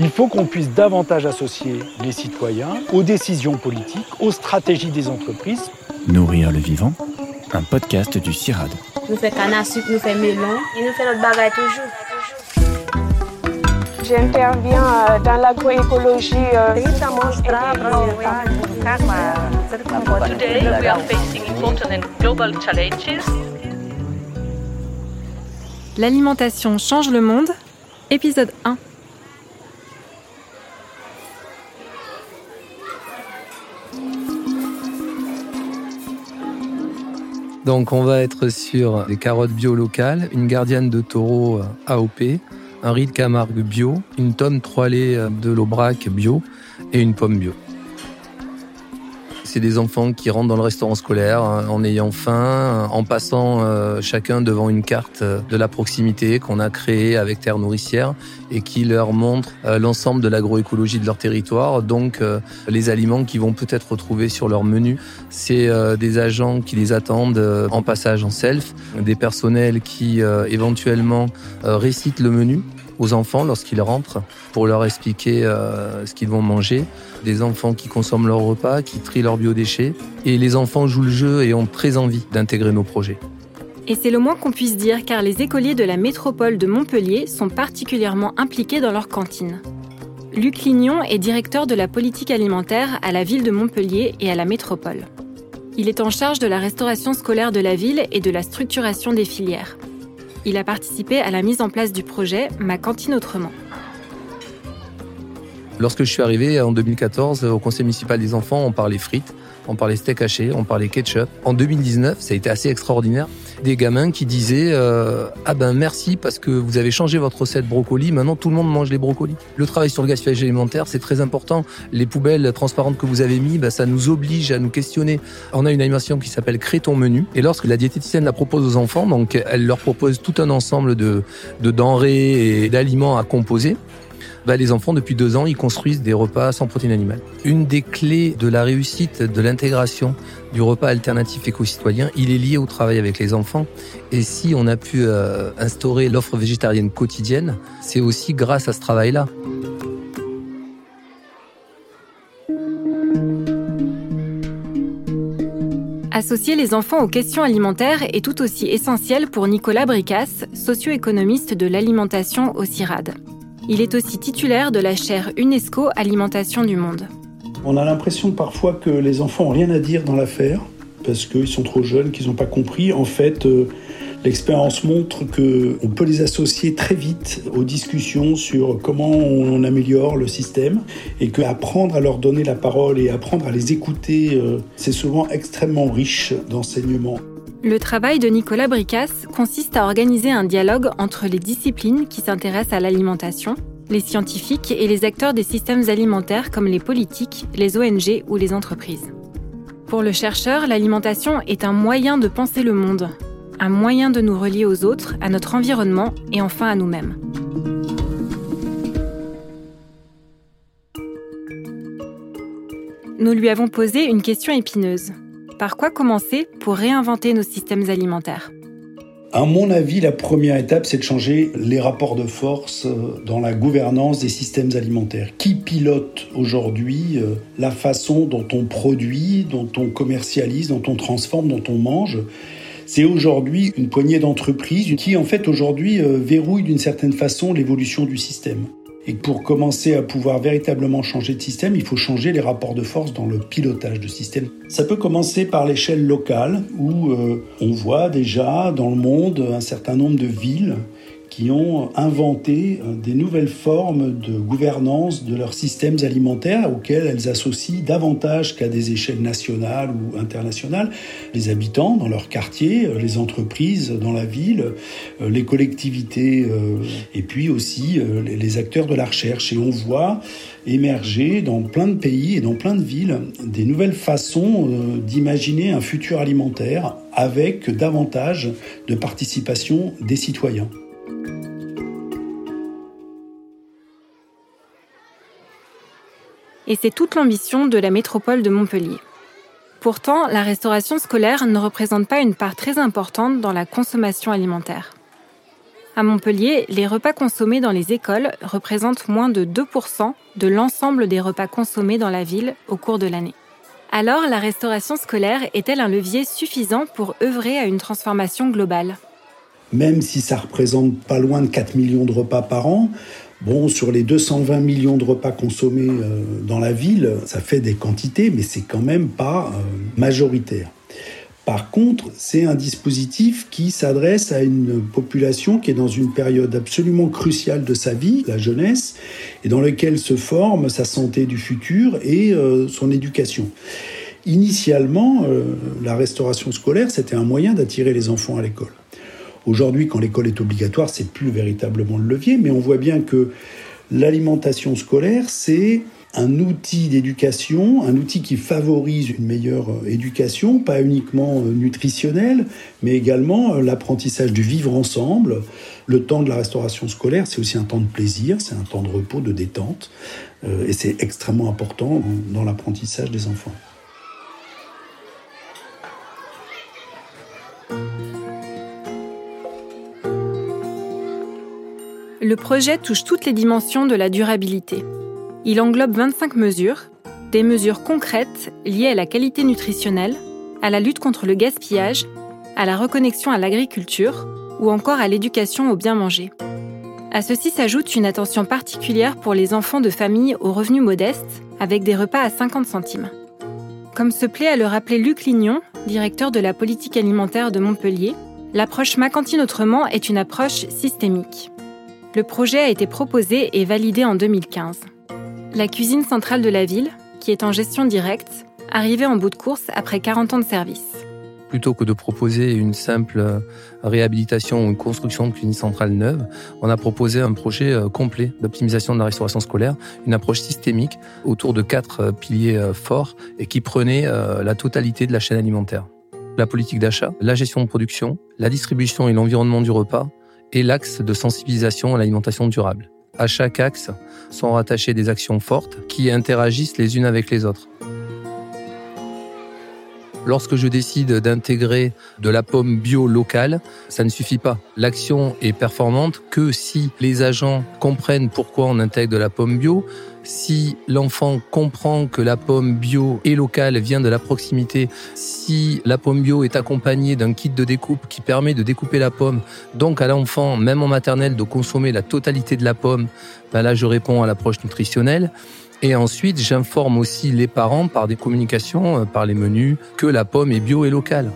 Il faut qu'on puisse davantage associer les citoyens aux décisions politiques, aux stratégies des entreprises. Nourrir le vivant, un podcast du CIRAD. Nous faisons canne à sucre, nous faisons melon et nous faisons notre bagaille toujours. J'interviens euh, dans l'agroécologie. euh, Today, we are facing important and global challenges. L'alimentation change le monde, épisode 1. Donc on va être sur des carottes bio locales, une gardienne de taureau euh, AOP, un riz de Camargue bio, une tonne trois laits euh, de l'Aubrac bio et une pomme bio. C'est des enfants qui rentrent dans le restaurant scolaire hein, en ayant faim, en passant euh, chacun devant une carte euh, de la proximité qu'on a créée avec Terre Nourricière et qui leur montre euh, l'ensemble de l'agroécologie de leur territoire, donc les aliments qu'ils vont peut-être retrouver sur leur menu. C'est des agents qui les attendent en passage en self, des personnels qui éventuellement récitent le menu aux enfants lorsqu'ils rentrent pour leur expliquer euh, ce qu'ils vont manger, des enfants qui consomment leur repas, qui trient leurs biodéchets, et les enfants jouent le jeu et ont très envie d'intégrer nos projets. Et c'est le moins qu'on puisse dire car les écoliers de la métropole de Montpellier sont particulièrement impliqués dans leur cantine. Luc Lignon est directeur de la politique alimentaire à la ville de Montpellier et à la métropole. Il est en charge de la restauration scolaire de la ville et de la structuration des filières. Il a participé à la mise en place du projet Ma cantine autrement. Lorsque je suis arrivé en 2014 au conseil municipal des enfants, on parlait frites, on parlait steak haché, on parlait ketchup. En 2019, ça a été assez extraordinaire. Des gamins qui disaient euh, ah ben merci parce que vous avez changé votre recette brocoli. Maintenant tout le monde mange les brocolis. Le travail sur le gaspillage alimentaire c'est très important. Les poubelles transparentes que vous avez mis, ben, ça nous oblige à nous questionner. On a une animation qui s'appelle Crée ton menu et lorsque la diététicienne la propose aux enfants, donc elle leur propose tout un ensemble de, de denrées et d'aliments à composer. Bah, les enfants, depuis deux ans, ils construisent des repas sans protéines animales. Une des clés de la réussite de l'intégration du repas alternatif éco-citoyen, il est lié au travail avec les enfants. Et si on a pu euh, instaurer l'offre végétarienne quotidienne, c'est aussi grâce à ce travail-là. Associer les enfants aux questions alimentaires est tout aussi essentiel pour Nicolas Bricasse, socio-économiste de l'alimentation au CIRAD. Il est aussi titulaire de la chaire UNESCO Alimentation du Monde. On a l'impression parfois que les enfants n'ont rien à dire dans l'affaire parce qu'ils sont trop jeunes, qu'ils n'ont pas compris. En fait, euh, l'expérience montre qu'on peut les associer très vite aux discussions sur comment on améliore le système et qu'apprendre à leur donner la parole et apprendre à les écouter, euh, c'est souvent extrêmement riche d'enseignements. Le travail de Nicolas Bricasse consiste à organiser un dialogue entre les disciplines qui s'intéressent à l'alimentation, les scientifiques et les acteurs des systèmes alimentaires comme les politiques, les ONG ou les entreprises. Pour le chercheur, l'alimentation est un moyen de penser le monde, un moyen de nous relier aux autres, à notre environnement et enfin à nous-mêmes. Nous lui avons posé une question épineuse. Par quoi commencer pour réinventer nos systèmes alimentaires? À mon avis, la première étape, c'est de changer les rapports de force euh, dans la gouvernance des systèmes alimentaires. Qui pilote aujourd'hui euh, la façon dont on produit, dont on commercialise, dont on transforme, dont on mange? C'est aujourd'hui une poignée d'entreprises qui, en fait, aujourd'hui, euh, verrouille d'une certaine façon l'évolution du système. Et pour commencer à pouvoir véritablement changer de système, il faut changer les rapports de force dans le pilotage de système. Ça peut commencer par l'échelle locale, où euh, on voit déjà dans le monde un certain nombre de villes qui ont inventé euh, des nouvelles formes de gouvernance de leurs systèmes alimentaires auxquels elles associent davantage qu'à des échelles nationales ou internationales les habitants dans leur quartier, euh, les entreprises dans la ville, euh, les collectivités et puis aussi les acteurs de la recherche. Et on voit émerger dans plein de pays et dans plein de villes des nouvelles façons d'imaginer un futur alimentaire avec davantage de participation des citoyens. Et c'est toute l'ambition de la métropole de Montpellier. Pourtant, la restauration scolaire ne représente pas une part très importante dans la consommation alimentaire. À Montpellier, les repas consommés dans les écoles représentent moins de 2% de l'ensemble des repas consommés dans la ville au cours de l'année. Alors, la restauration scolaire est-elle un levier suffisant pour œuvrer à une transformation globale? Même si ça représente pas loin de 4 millions de repas par an, bon, sur les 220 millions de repas consommés euh, dans la ville, ça fait des quantités, mais c'est quand même pas euh, majoritaire. Par contre, c'est un dispositif qui s'adresse à une population qui est dans une période absolument cruciale de sa vie, la jeunesse, et dans laquelle se forme sa santé du futur et euh, son éducation. Initialement, la restauration scolaire, c'était un moyen d'attirer les enfants à l'école. Aujourd'hui, quand l'école est obligatoire, c'est plus véritablement le levier, mais on voit bien que l'alimentation scolaire, c'est un outil d'éducation, un outil qui favorise une meilleure euh, éducation, pas uniquement euh, nutritionnelle, mais également euh, l'apprentissage du vivre ensemble. Le temps de la restauration scolaire, c'est aussi un temps de plaisir, c'est un temps de repos, de détente, et c'est extrêmement important dans l'apprentissage des enfants. Le projet touche toutes les dimensions de la durabilité. Il englobe 25 mesures, des mesures concrètes liées à la qualité nutritionnelle, à la lutte contre le gaspillage, à la reconnexion à l'agriculture ou encore à l'éducation au bien manger. À ceci s'ajoute une attention particulière pour les enfants de familles aux revenus modestes, avec des repas à 50 centimes. Comme se plaît à le rappeler Luc Lignon, directeur de la politique alimentaire de Montpellier, l'approche Ma cantine autrement est une approche systémique. Le projet a été proposé et validé en 2015. La cuisine centrale de la ville, qui est en gestion directe, arrivait en bout de course après 40 ans de service. Plutôt que de proposer une simple réhabilitation ou une construction de cuisine centrale neuve, on a proposé un projet euh, complet d'optimisation de la restauration scolaire, une approche systémique autour de quatre euh, piliers euh, forts et qui prenait la totalité de la chaîne alimentaire. La politique d'achat, la gestion de production, la distribution et l'environnement du repas, et l'axe de sensibilisation à l'alimentation durable. À chaque axe sont rattachées des actions fortes qui interagissent les unes avec les autres. Lorsque je décide d'intégrer de la pomme bio locale, ça ne suffit pas. L'action est performante que si les agents comprennent pourquoi on intègre de la pomme bio, si l'enfant comprend que la pomme bio et locale vient de la proximité, si la pomme bio est accompagnée d'un kit de découpe qui permet de découper la pomme, donc à l'enfant, même en maternelle, de consommer la totalité de la pomme, ben là je réponds à l'approche nutritionnelle. Et ensuite, j'informe aussi les parents par des communications, euh, par les menus, que la pomme est bio et locale.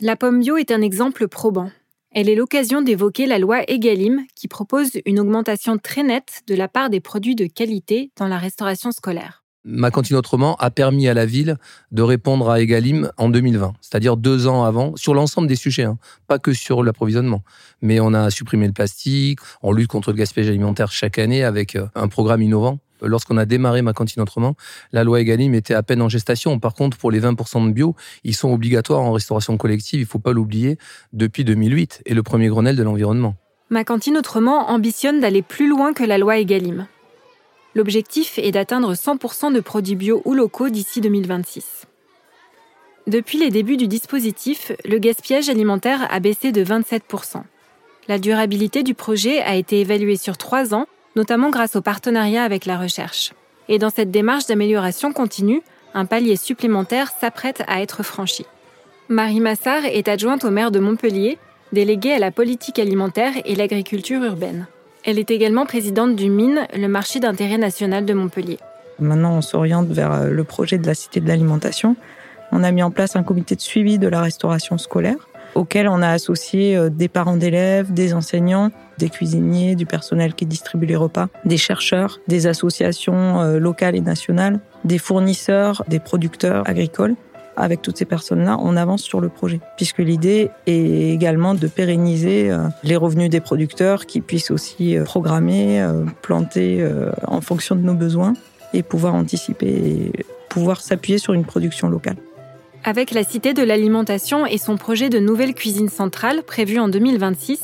La pomme bio est un exemple probant. Elle est l'occasion d'évoquer la loi Egalim qui propose une augmentation très nette de la part des produits de qualité dans la restauration scolaire. Ma cantine autrement a permis à la ville de répondre à Egalim en 2020, c'est-à-dire deux ans avant, sur l'ensemble des sujets, hein, pas que sur l'approvisionnement. Mais on a supprimé le plastique, on lutte contre le gaspillage alimentaire chaque année avec euh, un programme innovant lorsqu'on a démarré ma cantine autrement, la loi Egalim était à peine en gestation. Par contre, pour les 20% de bio, ils sont obligatoires en restauration collective, il ne faut pas l'oublier, depuis 2008 et le premier Grenelle de l'environnement. Ma cantine autrement ambitionne d'aller plus loin que la loi Egalim. L'objectif est d'atteindre 100% de produits bio ou locaux d'ici 2026. Depuis les débuts du dispositif, le gaspillage alimentaire a baissé de 27%. La durabilité du projet a été évaluée sur trois ans notamment grâce au partenariat avec la recherche. Et dans cette démarche d'amélioration continue, un palier supplémentaire s'apprête à être franchi. Marie Massard est adjointe au maire de Montpellier, déléguée à la politique alimentaire et l'agriculture urbaine. Elle est également présidente du MINE, le marché d'intérêt national de Montpellier. Maintenant, on s'oriente vers euh, le projet de la Cité de l'alimentation. On a mis en place un comité de suivi de la restauration scolaire auquel on a associé euh, des parents d'élèves, des enseignants, des cuisiniers, du personnel qui distribue les repas, des chercheurs, des associations euh, locales et nationales, des fournisseurs, des producteurs agricoles. Avec toutes ces personnes-là, on avance sur le projet, puisque l'idée est également de pérenniser euh, les revenus des producteurs qui puissent aussi programmer, planter en fonction de nos besoins et pouvoir anticiper et pouvoir s'appuyer sur une production locale. Avec la Cité de l'alimentation et son projet de nouvelle cuisine centrale prévu en 2026,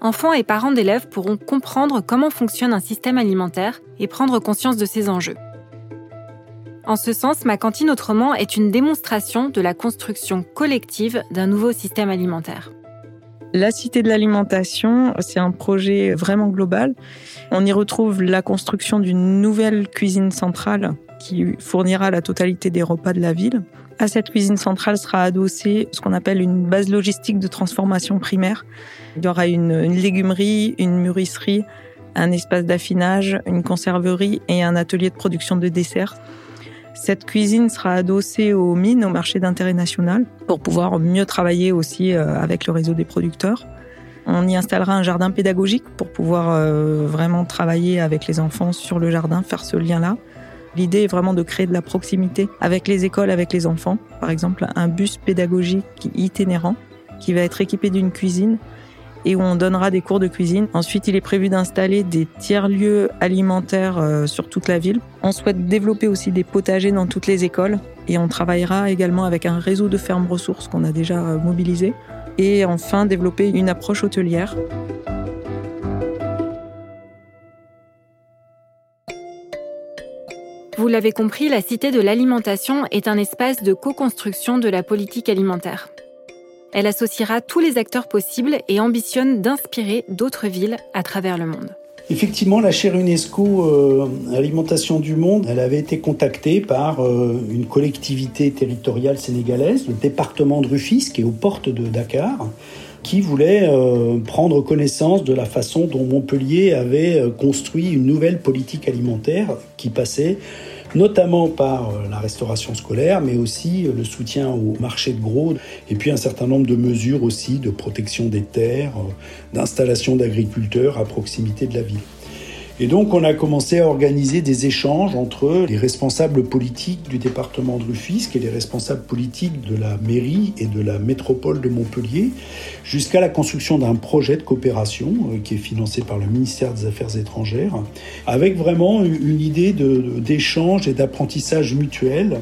enfants et parents d'élèves pourront comprendre comment fonctionne un système alimentaire et prendre conscience de ses enjeux. En ce sens, Ma cantine autrement est une démonstration de la construction collective d'un nouveau système alimentaire. La Cité de l'alimentation, c'est un projet vraiment global. On y retrouve la construction d'une nouvelle cuisine centrale qui fournira la totalité des repas de la ville. À cette cuisine centrale sera adossée ce qu'on appelle une base logistique de transformation primaire. Il y aura une, légumerie, une mûrisserie, un espace d'affinage, une conserverie et un atelier de production de desserts. Cette cuisine sera adossée aux mines, au marché d'intérêt national, pour pouvoir mieux travailler aussi euh, avec le réseau des producteurs. On y installera un jardin pédagogique pour pouvoir euh, vraiment travailler avec les enfants sur le jardin, faire ce lien-là. L'idée est vraiment de créer de la proximité avec les écoles, avec les enfants. Par exemple, un bus pédagogique itinérant qui va être équipé d'une cuisine et où on donnera des cours de cuisine. Ensuite, il est prévu d'installer des tiers-lieux alimentaires euh, sur toute la ville. On souhaite développer aussi des potagers dans toutes les écoles et on travaillera également avec un réseau de fermes ressources qu'on a déjà euh, mobilisé. Et enfin, développer une approche hôtelière. Vous l'avez compris, la Cité de l'alimentation est un espace de co-construction de la politique alimentaire. Elle associera tous les acteurs possibles et ambitionne d'inspirer d'autres villes à travers le monde. Effectivement, la chaire UNESCO euh, Alimentation du Monde, elle avait été contactée par euh, une collectivité territoriale sénégalaise, le département de Rufisque, qui est aux portes de Dakar, qui voulait euh, prendre connaissance de la façon dont Montpellier avait construit une nouvelle politique alimentaire qui passait notamment par euh, la restauration scolaire, mais aussi euh, le soutien au marché de gros, et puis un certain nombre de mesures aussi de protection des terres, euh, d'installation d'agriculteurs à proximité de la ville. Et donc on a commencé à organiser des échanges entre les responsables politiques du département de Rufisque et les responsables politiques de la mairie et de la métropole de Montpellier, jusqu'à la construction d'un projet de coopération euh, qui est financé par le ministère des Affaires étrangères, avec vraiment une idée d'échange et d'apprentissage mutuel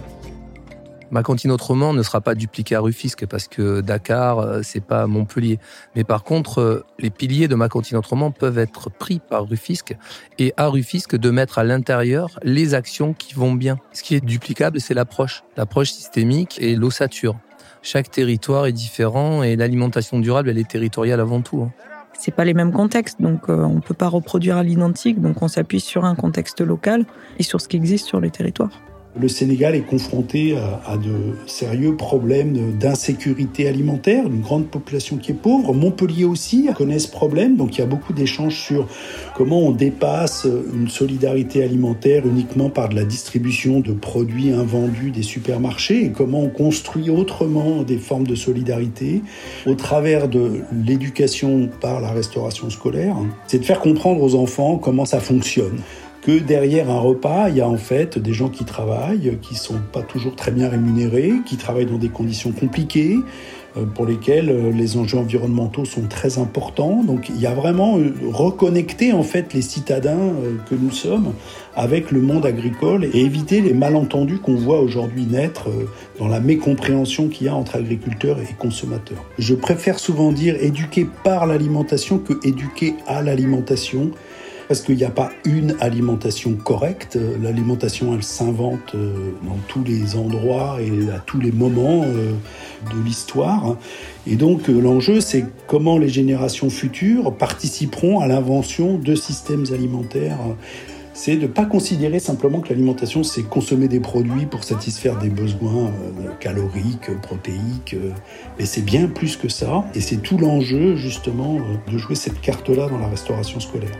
Ma cantine autrement ne sera pas dupliquée à Rufisque parce que Dakar, euh, c'est pas Montpellier. Mais par contre, euh, les piliers de ma cantine autrement peuvent être pris par Rufisque et à Rufisque de mettre à l'intérieur les actions qui vont bien. Ce qui est duplicable, c'est l'approche, l'approche systémique et l'ossature. Chaque territoire est différent et l'alimentation durable, elle est territoriale avant tout. Hein. C'est pas les mêmes contextes, donc euh, on peut pas reproduire à l'identique. Donc on s'appuie sur un contexte local et sur ce qui existe sur les territoires. Le Sénégal est confronté à, de sérieux problèmes d'insécurité alimentaire, une grande population qui est pauvre. Montpellier aussi connaît ce problème, donc il y a beaucoup d'échanges sur comment on dépasse une solidarité alimentaire uniquement par de la distribution de produits invendus des supermarchés et comment on construit autrement des formes de solidarité au travers de l'éducation par la restauration scolaire. C'est de faire comprendre aux enfants comment ça fonctionne que derrière un repas, il y a en fait des gens qui travaillent, qui sont pas toujours très bien rémunérés, qui travaillent dans des conditions compliquées, euh, pour lesquelles euh, les enjeux environnementaux sont très importants. Donc il y a vraiment euh, reconnecter en fait les citadins que nous sommes avec le monde agricole et éviter les malentendus qu'on voit aujourd'hui naître dans la mécompréhension qu'il y a entre agriculteurs et consommateurs. Je préfère souvent dire éduquer par l'alimentation que éduquer à l'alimentation parce qu'il n'y a pas une alimentation correcte? L'alimentation, elle s'invente euh, dans tous les endroits et à tous les moments euh, de l'histoire. Et donc euh, l'enjeu, c'est comment les générations futures participeront à l'invention de systèmes alimentaires c'est de ne pas considérer simplement que l'alimentation, c'est consommer des produits pour satisfaire des besoins caloriques, protéiques, mais c'est bien plus que ça. Et c'est tout l'enjeu, justement, de jouer cette carte-là dans la restauration scolaire.